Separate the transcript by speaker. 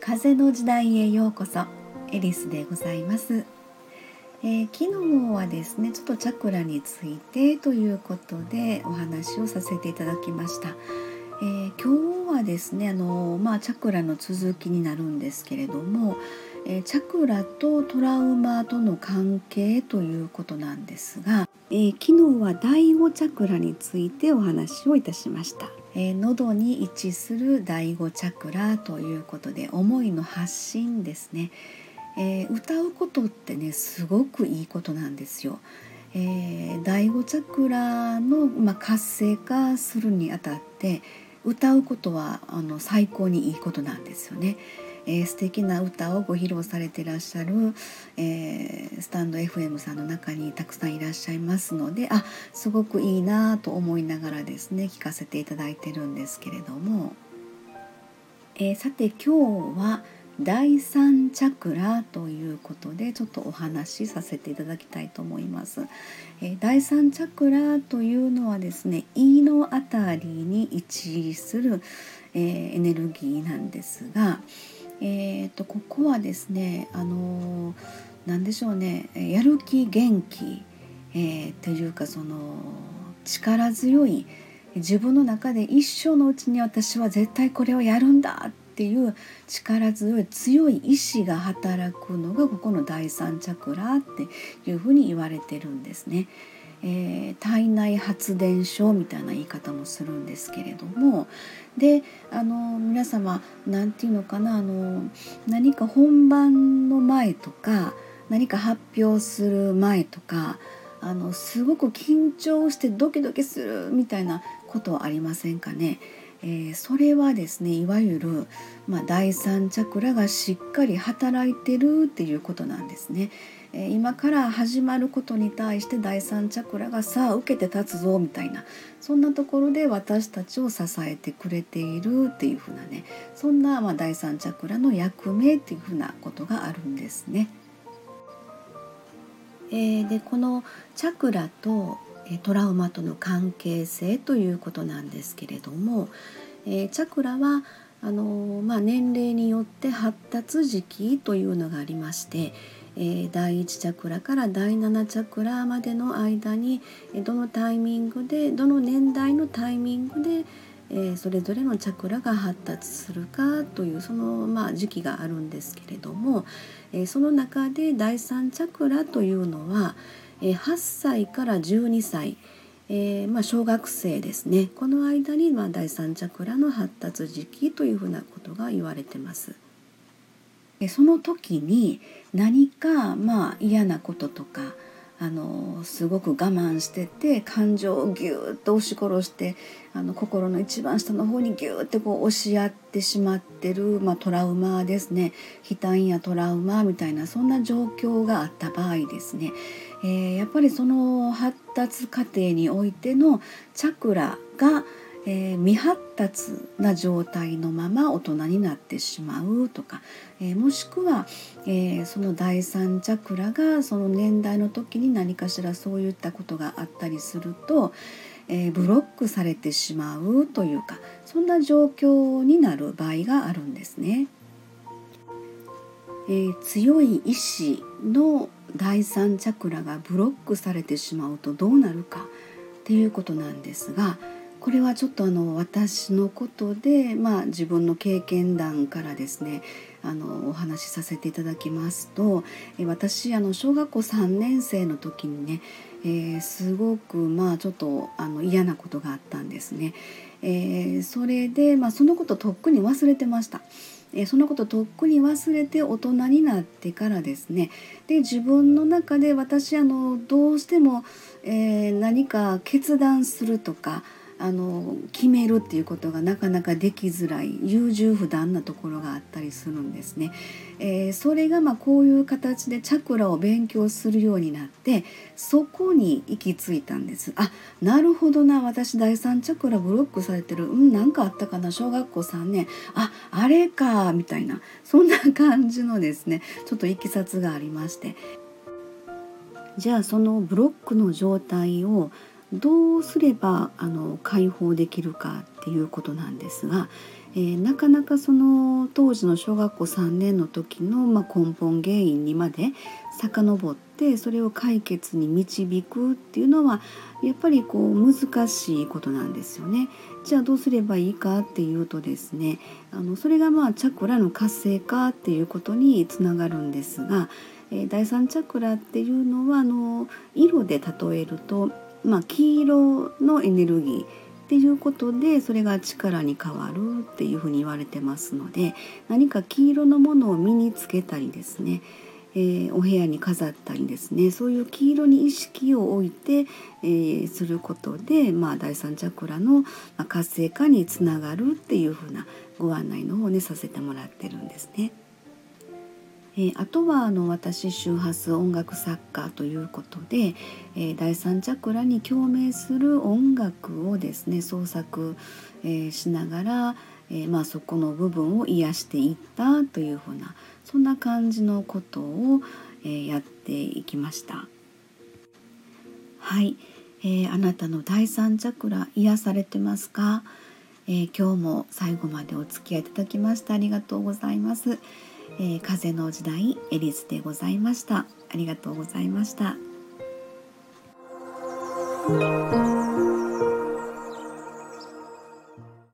Speaker 1: 風の時代へようこそエリスでございます、えー、昨日はですねちょっとチャクラについてということでお話をさせていただきました、えー、今日はですねあのまあチャクラの続きになるんですけれども、チャクラとトラウマとの関係ということなんですが、えー、昨日は第5チャクラについてお話をいたしました、えー、喉に位置する第5チャクラということで思いの発信ですね、え歌うことってねすごくいいことなんですよ。え、第5チャクラの、まあ、活性化するにあたって歌うことはあの最高にいいことなんですよね。えー、素敵な歌をご披露されていらっしゃる、えー、スタンド FM さんの中にたくさんいらっしゃいますのであすごくいいなと思いながらですね聞かせていただいてるんですけれども、えー、さて今日は第三チャクラということでちょっとお話しさせていただきたいと思います。えー、第三チャクラというのはですね胃の辺りに位置する、えー、エネルギーなんですが、えーと、ここはですねあの何でしょうねやる気元気、えー、というかその力強い自分の中で一生のうちに私は絶対これをやるんだっていう力強い強い意志が働くのがここの第三チャクラっていうふうに言われてるんですね。えー、体内発電所みたいな言い方もするんですけれどもであの皆様何て言うのかなあの何か本番の前とか何か発表する前とかあのすごく緊張してドキドキするみたいなことありませんかね。えー、それはですねいわゆる、まあ、第三チャクラがしっかり働いてるっていうことなんですね。今から始まることに対して第三チャクラがさあ受けて立つぞみたいなそんなところで私たちを支えてくれているっていうふうなねそんな、ま、第三チャクラの役目っていうふうなことがあるんですね。えー、でこのチャクラとトラウマとの関係性ということなんですけれども、えー、チャクラはあのまあ、年齢によって発達時期というのがありまして、えー、第1チャクラから第7チャクラまでの間にどのタイミングでどの年代のタイミングで、えー、それぞれのチャクラが発達するかというその、まあ、時期があるんですけれども、えー、その中で第3チャクラというのは、え8歳から12歳、えー、まあ、小学生ですね。この間に、まあ、第三チャクラの発達時期というふうなことが言われてます。その時に何かまあ嫌なこととかあのすごく我慢してて感情をギューッと押し殺してあの心の一番下の方にギューッてこう押し合ってしまってる、まあ、トラウマですね。悲嘆やトラウマみたいなそんな状況があった場合ですね、えー、やっぱりその発達過程においてのチャクラがえー、未発達な状態のまま大人になってしまうとか、えー、もしくは、えー、その第三チャクラがその年代の時に何かしらそういったことがあったりすると、えブロックされてしまうというかそんな状況になる場合があるんですね。え強い意志の第三チャクラがブロックされてしまうとどうなるかっていうことなんですがこれはちょっとあの私のことで、まあ、自分の経験談からですねあのお話しさせていただきますと私あの小学校3年生の時にね、えー、すごくまあちょっとあの嫌なことがあったんですね。えー、それで、まあ、そのこととっくに忘れてました。えー、そのこととっくに忘れて大人になってからですね。で自分の中で私あのどうしても、えー、何か決断するとかあの決めるっていうことがなかなかできづらい優柔不断なところがあったりするんですね。えー、それがまあこういう形でチャクラを勉強するようになってそこに行き着いたんです。あなるほどな。私第三チャクラブロックされてる。うん何かあったかな。小学校3年。ああれか。みたいな。そんな感じのですね。ちょっといきさつがありまして。じゃあそのブロックの状態をどうすればあの解放できるかっていうことなんですが、えー、なかなかその当時の小学校3年の時の、まあ、根本原因にまで遡ってそれを解決に導くっていうのはやっぱりこう難しいことなんですよね。じゃあどうすればいいかっていうとですねあのそれがまあチャクラの活性化っていうことにつながるんですが、えー、第三チャクラっていうのはあの色で例えると、まあ、黄色のエネルギーっていうことでそれが力に変わるっていうふうに言われてますので何か黄色のものを身につけたりですね、えー、お部屋に飾ったりですねそういう黄色に意識を置いて、えー、することで、まあ、第三チャクラの活性化につながるっていうふうなご案内の方をねさせてもらってるんですね。えー、あとはあの私周波数音楽作家ということで、えー、第三チャクラに共鳴する音楽をですね創作、えー、しながら、えまあ、そこの部分を癒していったというふうなそんな感じのことを、えやっていきました。はい、えあなたの第三チャクラ癒されてますか、え今日も最後までお付き合いいただきましてありがとうございます。えー、風の時代エリスでございました。ありがとうございました。